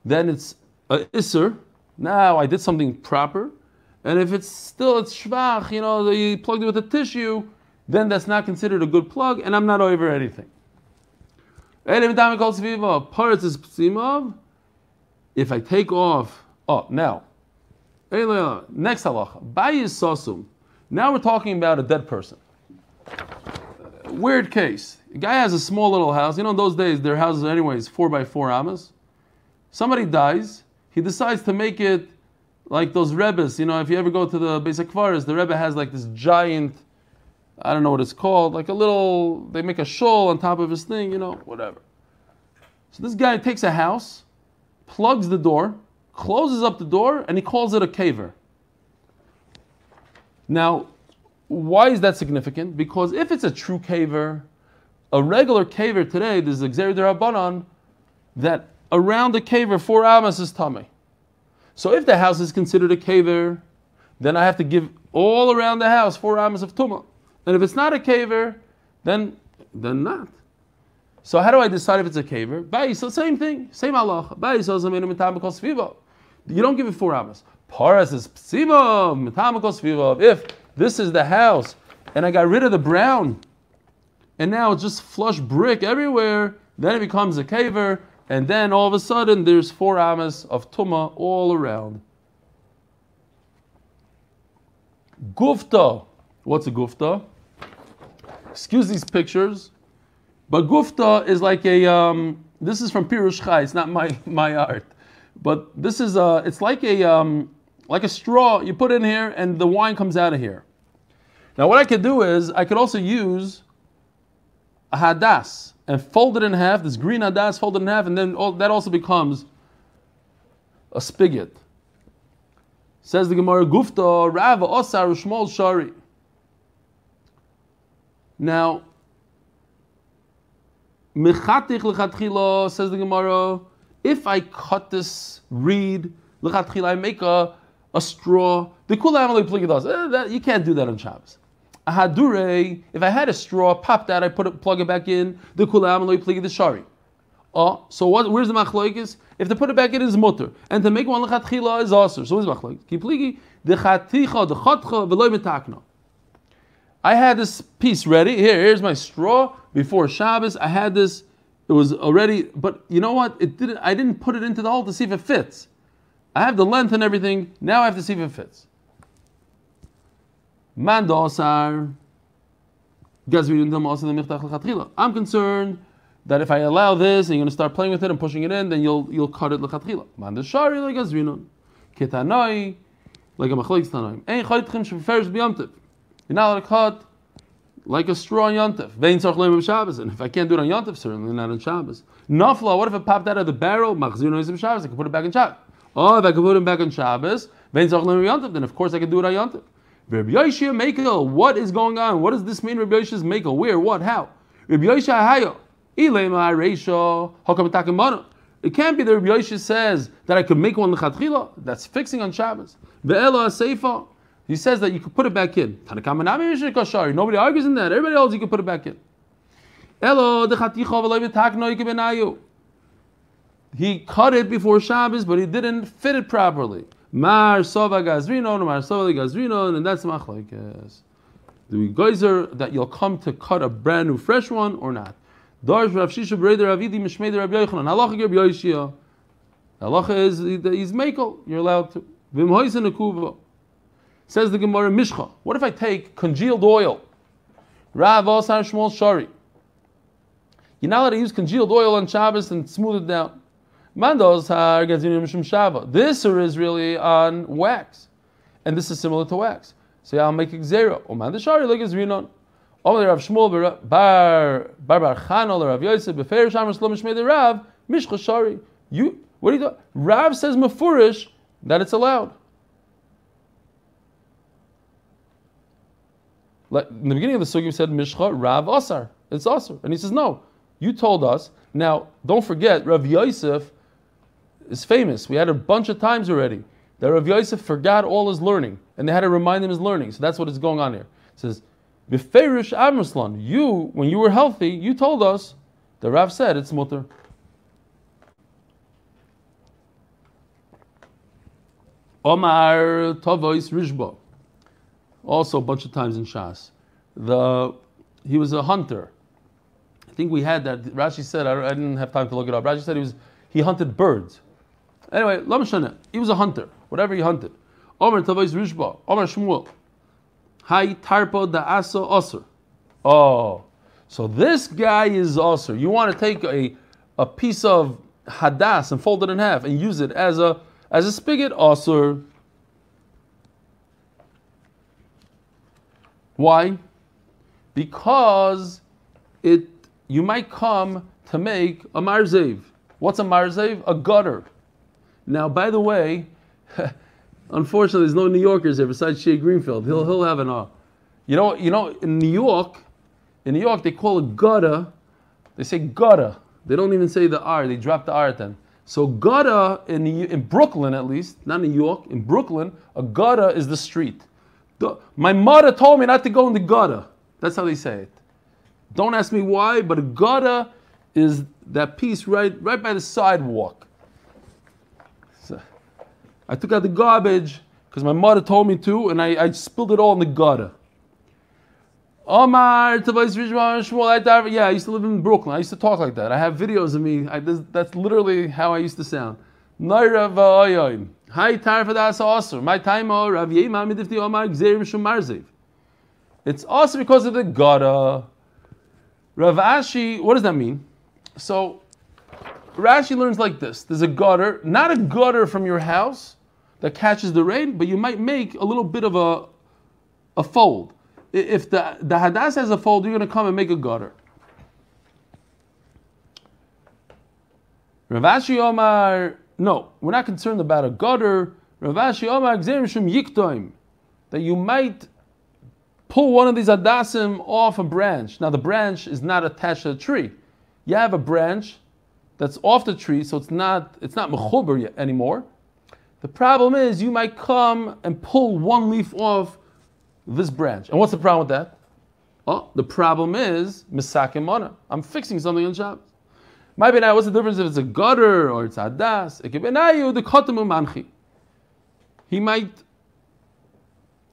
then it's a isser. Now I did something proper. And if it's still it's shvach, you know, you plugged it with a tissue, then that's not considered a good plug, and I'm not over anything. If I take off, oh, now, next halacha, sosum. Now we're talking about a dead person. Uh, weird case. A guy has a small little house. You know, in those days, their houses, anyways, four by four amas. Somebody dies. He decides to make it like those rebbes. You know, if you ever go to the basic kvaras, the rebbe has like this giant I don't know what it's called, like a little, they make a shawl on top of his thing, you know, whatever. So this guy takes a house, plugs the door, closes up the door, and he calls it a caver. Now, why is that significant? Because if it's a true caver, a regular caver today, there's Xer Rabbanon, that around the caver, four amas is tummy. So if the house is considered a caver, then I have to give all around the house four amas of tumah. And if it's not a caver, then then not. So how do I decide if it's a caver? So same thing, same Allah. You don't give it four amas. Paras is If this is the house and I got rid of the brown and now it's just flush brick everywhere, then it becomes a caver, and then all of a sudden there's four amas of tuma all around. Gufta. What's a gufta? Excuse these pictures, but gufta is like a. Um, this is from Pirush Chai. It's not my my art, but this is a. It's like a um, like a straw. You put in here, and the wine comes out of here. Now, what I could do is I could also use a hadas and fold it in half. This green hadas folded in half, and then all, that also becomes a spigot. Says the Gemara, Gufta Rava Osar Shmol Shari. Now, Mechatich lechatchila says the Gemara. If I cut this reed lechatchila, I make a, a straw. The kulam pligidas. Eh, you can't do that on Shabbos. Ahadure. If I had a straw, pop that, I put it, plug it back in. The kulam pligi the shari. Oh, so what? Where's the machlokes? If to put it back in is mutter, and to make one lechatchila is aser. So where's the machlokes? Kipligi the chaticha the chatcha v'loy metakna. I had this piece ready. Here, here's my straw before Shabbos. I had this. It was already, but you know what? It didn't. I didn't put it into the hole to see if it fits. I have the length and everything. Now I have to see if it fits. Mandosar. I'm concerned that if I allow this and you're going to start playing with it and pushing it in, then you'll you'll cut it lechatchila. Mandashari like gazrinun, ketanoi like a machlik tanoim. Ein chaytchem sheferish b'yomtiv. You're not allowed to cut like a straw on yontif. Vein tzarch leim Shabbos. And if I can't do it on yontif, certainly not on Shabbos. Nafla, what if it popped out of the barrel? Machzir nois Shabbos. I can put it back in Shabbos. Oh, if I can put it back on Shabbos, vein tzarch leim yontif, then of course I can do it on yontif. Rabbi what is going on? What does this mean, Rabbi Yoshia's Mekel? Where? What? How? Rabbi Yoshia Hayo. Ilema Reisha. Hakam It can't be that Rabbi Yoshia says that I could make one lechatchila. That's fixing on Shabbos. Ve'ela Seifa. He says that you could put it back in. Nobody argues in that. Everybody else you can put it back in. He cut it before Shabbos, but he didn't fit it properly. Mar sova gazrino, mar sova gazrino, and that's machlekes. The geyser that you'll come to cut a brand new fresh one or not. Darsh Rav Shisha Breder Avidi Mishmei Rav Yochanan. Halacha Rav Yoshia. Halacha is he's mekel. You're allowed to. Vim hoisen akuva. Says the Gemara Mishcha. What if I take congealed oil? Rav Osar Shmuel Shari. You're not allowed to use congealed oil on Shabbos and smooth it down. Mandos. This is really on wax, and this is similar to wax. So I'll make zero. Oman the shari like is rinon. Omer Rav Shmuel bar bar bar Chanol Rav Yosef befer shamer shlom shmei Rav mishcha shari. You what do you do? Rav says mafurish that it's allowed. In the beginning of the sugi, you said Mishcha Rav Asar. It's Asar, and he says no. You told us. Now don't forget, Rav Yosef is famous. We had a bunch of times already that Rav Yosef forgot all his learning, and they had to remind him his learning. So that's what is going on here. It says, "Beferish Amrslan, you when you were healthy, you told us." The Rav said it's mutter. Omar Tavois Rishba also a bunch of times in Shas. The he was a hunter. I think we had that. Rashi said I, I didn't have time to look it up. Rashi said he was he hunted birds. Anyway, Lamashana, he was a hunter. Whatever he hunted. Omer Tavais Rishba. Omer Shmuel. Hai Tarpo da Asa Osir. Oh, so this guy is Osir. You want to take a a piece of hadas and fold it in half and use it as a as a spigot Osir. Why? Because it you might come to make a marzev. What's a marzev? A gutter. Now, by the way, unfortunately, there's no New Yorkers here besides Shea Greenfield. He'll he'll have an uh, you know you know in New York, in New York they call it gutter. They say gutter. They don't even say the R. They drop the R at them. So gutter in in Brooklyn at least, not New York. In Brooklyn, a gutter is the street. The, my mother told me not to go in the gutter. That's how they say it. Don't ask me why, but a gutter is that piece right, right by the sidewalk. So I took out the garbage because my mother told me to, and I, I spilled it all in the gutter. Omar, yeah, I used to live in Brooklyn. I used to talk like that. I have videos of me. I, that's literally how I used to sound. Hi tarfadas also. My time oh, Rav Yema midifti Omar Gzerim Shum Marziv. It's also because of the Gada. Rav Ashi, what does that mean? So Rashi learns like this. There's a gutter, not a gutter from your house that catches the rain, but you might make a little bit of a, a fold. If the, the Hadass has a fold, you're going to come and make a gutter. Rav Ashi Omar no, we're not concerned about a gutter. Ravashi Omar Yiktoim. That you might pull one of these adasim off a branch. Now the branch is not attached to the tree. You have a branch that's off the tree, so it's not it's not mechuber anymore. The problem is you might come and pull one leaf off this branch. And what's the problem with that? Oh, the problem is misakimana. I'm fixing something on Shabbos. My what's the difference if it's a gutter or it's be the manchi. He might,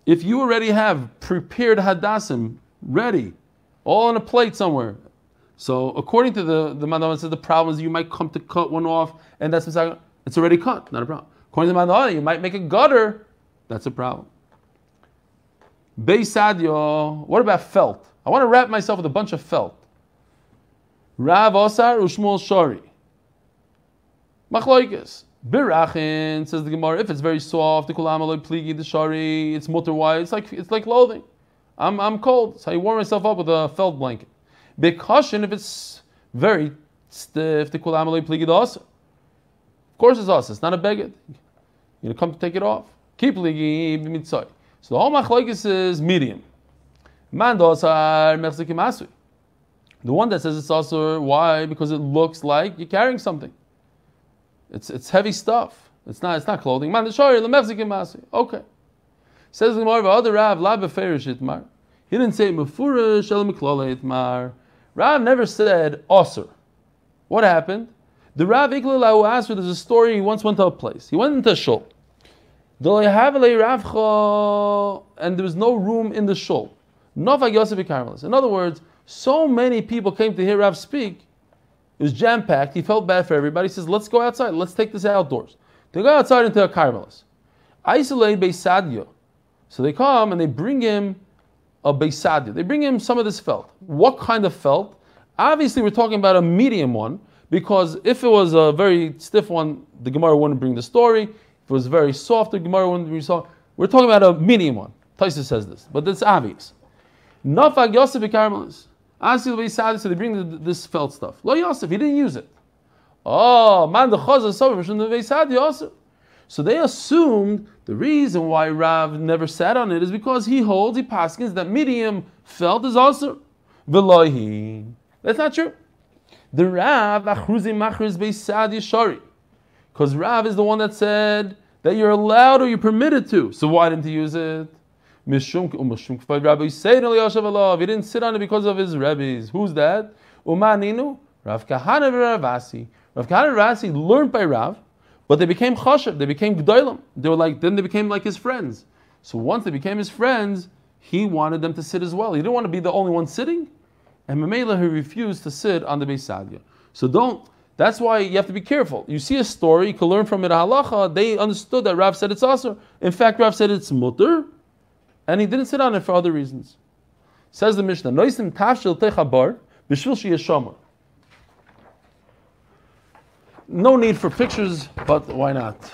if you already have prepared hadasim ready, all on a plate somewhere. So according to the the mandama says the problem is you might come to cut one off and that's it's already cut, not a problem. According to the mandama, you might make a gutter, that's a problem. Beisadio, what about felt? I want to wrap myself with a bunch of felt. Rav Osar Ushmul Shari. Machloikis. Birachin says the Gemara. If it's very soft, the kulam pligi the shari, it's mutter why it's like it's like clothing. I'm I'm cold, so I warm myself up with a felt blanket. Bikashin if it's very stiff, the kulam pligi the Of course it's us. It's not a beged. You come to take it off. Keep ligi b'mitzay. So the whole is medium. Man dosar mechzikim asui. The one that says it's also why? Because it looks like you're carrying something. It's it's heavy stuff. It's not it's not clothing. Man asui. Okay. Says the Gemara, other Rav itmar. He didn't say mefurish el itmar. Rav never said osir. What happened? The Rav Iklilahu asked, there's a story, he once went to a place. He went into a shul. And there was no room in the shul. In other words, so many people came to hear Rav speak, it was jam packed. He felt bad for everybody. He says, Let's go outside. Let's take this outdoors. They go outside into a Carmelis. Isolate Beisadio. So they come and they bring him a Beisadio. They bring him some of this felt. What kind of felt? Obviously, we're talking about a medium one because if it was a very stiff one, the Gemara wouldn't bring the story. If it was very soft, the Gemara wouldn't bring the story. We're talking about a medium one. Taisa says this, but it's obvious. Nafag Yosef Karmelis. Asil Beisadi, so they bring this felt stuff. Lo Yosef, he didn't use it. Oh, man, the chazah so from the Beisadi Yosef. So they assumed the reason why Rav never sat on it is because he holds, he paskins that medium felt is also velohi. That's not true. The Rav achruzi machriz Beisadi Shari. Because Rav is the one that said that you're allowed or you're permitted to. So why didn't he use it? Umashum oh, Rabbi. He didn't sit on it because of his rabbis. Who's that? Umaninu Rav Kahana Ravasi. Rav Kahana Ravasi learned by Rav, but they became chashav. They became gdolim. They were like then they became like his friends. So once they became his friends, he wanted them to sit as well. He didn't want to be the only one sitting, and Mamela he refused to sit on the Beisadya. So don't. That's why you have to be careful. You see a story, you can learn from it a halacha. They understood that Rav said it's also. In fact, Rav said it's mutter and he didn't sit on it for other reasons. Says the Mishnah. No need for pictures, but why not?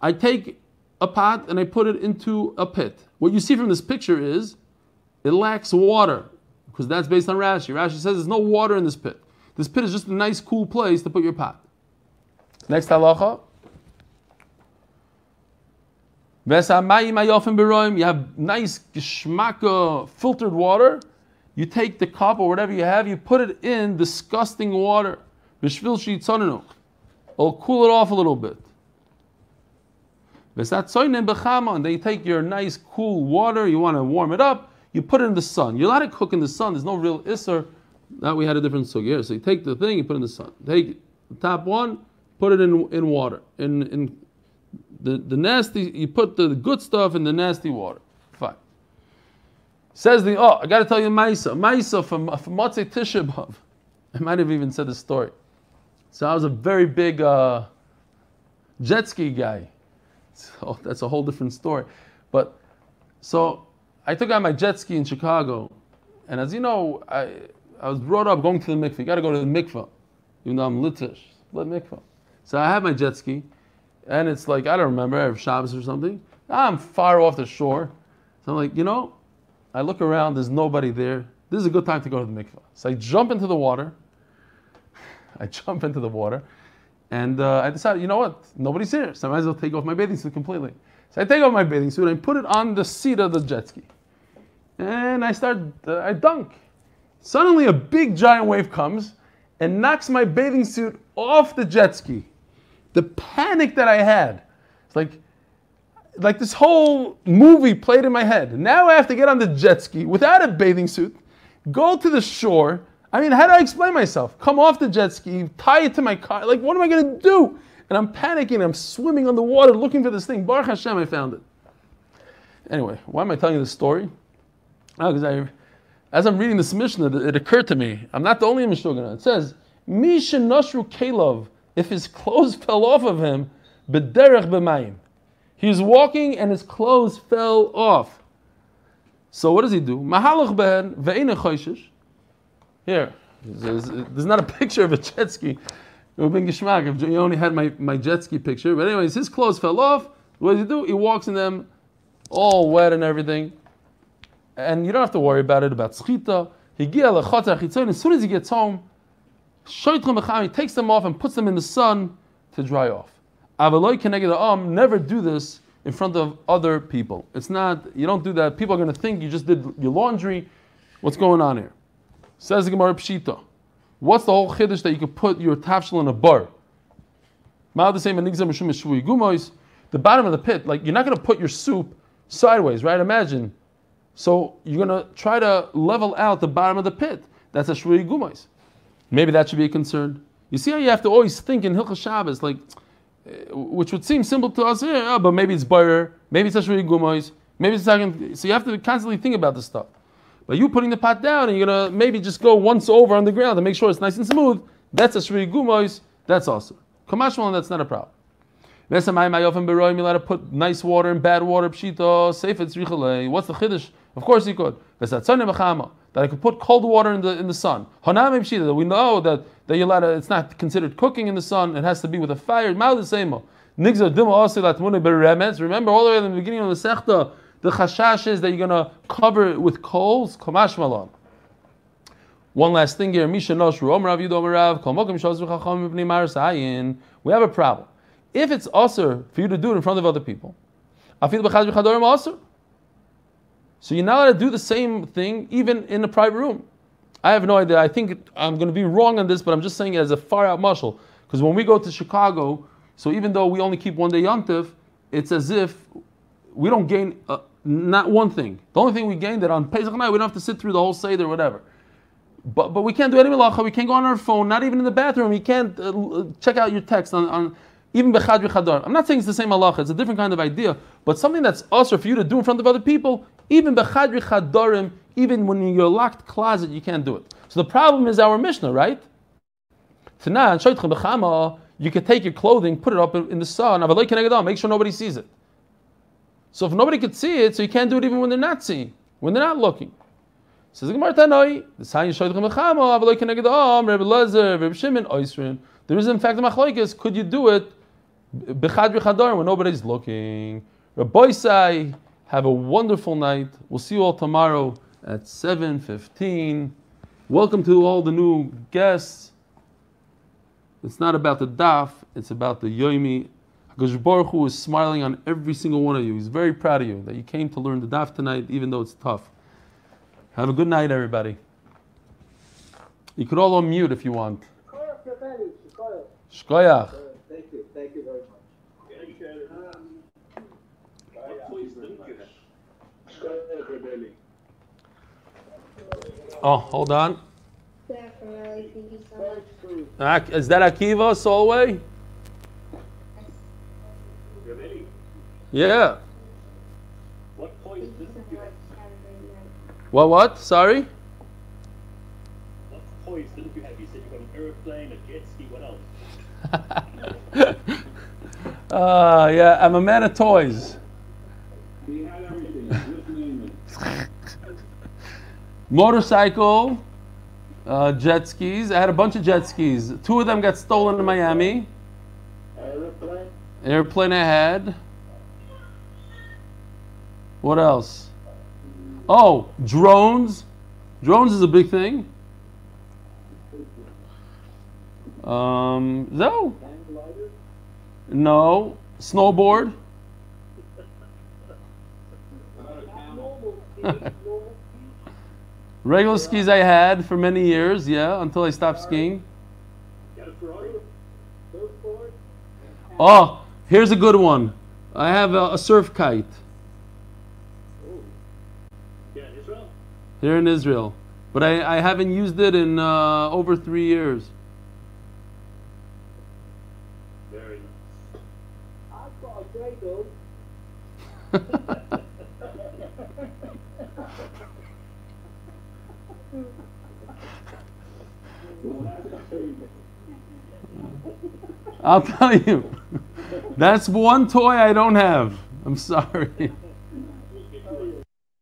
I take a pot and I put it into a pit. What you see from this picture is it lacks water because that's based on Rashi. Rashi says there's no water in this pit. This pit is just a nice, cool place to put your pot. Next halacha. You have nice geschmacka filtered water. You take the cup or whatever you have, you put it in disgusting water. It'll cool it off a little bit. Then you take your nice cool water, you want to warm it up, you put it in the sun. You're allowed to cook in the sun. There's no real isser. That we had a different sug here. So you take the thing, you put it in the sun. Take the top one, put it in in water, in in the, the nasty, you put the good stuff in the nasty water. Fine. Says the, oh, I got to tell you Maisa. Maisa from, from Motzei Tisha. I might have even said the story. So I was a very big uh, jet ski guy. So that's a whole different story. But so I took out my jet ski in Chicago. And as you know, I, I was brought up going to the mikveh. You got to go to the mikveh, even though I'm Litvish. Let mikveh. So I have my jet ski and it's like I don't remember, I have Shabbos or something. I'm far off the shore, so I'm like, you know, I look around, there's nobody there. This is a good time to go to the mikvah. So I jump into the water. I jump into the water, and uh, I decided, you know what, nobody's here, so I might as well take off my bathing suit completely. So I take off my bathing suit and I put it on the seat of the jet ski, and I start, uh, I dunk. Suddenly, a big giant wave comes and knocks my bathing suit off the jet ski the panic that I had. It's like, like this whole movie played in my head. Now I have to get on the jet ski without a bathing suit, go to the shore. I mean, how do I explain myself? Come off the jet ski, tie it to my car. Like, what am I going to do? And I'm panicking. I'm swimming on the water looking for this thing. Baruch Hashem, I found it. Anyway, why am I telling you this story? Oh, because I, as I'm reading this Mishnah, it occurred to me. I'm not the only Mishnah. It says, Misha Nashru Kalov if his clothes fell off of him, b'mayim. He was walking and his clothes fell off. So what does he do? Choishish. Here, there's, not a picture of a jet ski. It would have been if you only had my, my jet ski picture. But anyways, his clothes fell off. What does he do? He walks in them all wet and everything. And you don't have to worry about it, about schita. As soon as he gets home, he takes them off and puts them in the sun to dry off. Never do this in front of other people. It's not, you don't do that. People are going to think you just did your laundry. What's going on here? Says the Gemara Pshita. What's the whole chiddush that you could put your tafshel in a bar? The bottom of the pit, like you're not going to put your soup sideways, right? Imagine. So you're going to try to level out the bottom of the pit. That's a shvui gumais. Maybe that should be a concern. You see how you have to always think in Hilchah Shabbos, like, eh, which would seem simple to us, yeah, but maybe it's buyer, maybe it's a shvui gumais, maybe it's second. So you have to constantly think about this stuff. But you putting the pot down and you're gonna maybe just go once over on the ground to make sure it's nice and smooth. That's a shvui gumais. That's also kamashmal, that's not a problem. You're allowed to put nice water and bad water, pshita, safe it's What's the chiddush? Of course he could. That I could put cold water in the in the sun. That we know that, that you're allowed it's not considered cooking in the sun, it has to be with a fire. Remember all the way in the beginning of the Sechta, the chashash is that you're to cover it with coals. Kamash. One last thing here. We have a problem. If it's usher for you to do it in front of other people, so you're not allowed to do the same thing even in a private room. I have no idea. I think I'm going to be wrong on this, but I'm just saying it as a far out muscle. Because when we go to Chicago, so even though we only keep one day yontif, it's as if we don't gain uh, not one thing. The only thing we gain that on Pesach night we don't have to sit through the whole seder or whatever. But, but we can't do any malacha. We can't go on our phone. Not even in the bathroom. We can't uh, check out your text on, on even bechad v'chadar. I'm not saying it's the same halacha, it's a different kind of idea, but something that's also for you to do in front of other people, even bechad v'chadarim, even when you're in your locked closet, you can't do it. So the problem is our Mishnah, right? You can take your clothing, put it up in the sun, make sure nobody sees it. So if nobody could see it, so you can't do it even when they're not seeing, when they're not looking. Says Gemara Tanoi, the sign There is in fact a machlokes. Could you do it Bechad Bechadar when nobody's looking. Rabbi Sai, have a wonderful night. We'll see you all tomorrow at 7.15. Welcome to all the new guests. It's not about the daf, it's about the yoimi. Hakadosh Baruch Hu is smiling on every single one of you. He's very proud of you that you came to learn the daf tonight, even though it's tough. Have a good night, everybody. You could all unmute if you want. Shkoyach. Oh, hold on. Is that Akiva Solway? Yeah. What point What, what? Sorry? What toys didn't you have? You said you got an airplane, a jet ski, what else? uh, yeah, I'm a man of toys. Motorcycle, uh, jet skis. I had a bunch of jet skis. Two of them got stolen in Miami. Airplane. Airplane I had. What else? Oh, drones. Drones is a big thing. Um, no. No. Snowboard. Regular skis I had for many years, yeah, until I stopped skiing. Oh, here's a good one. I have a, a surf kite. Here in Israel. But I, I haven't used it in uh, over three years. Very nice. I'll tell you. That's one toy I don't have. I'm sorry.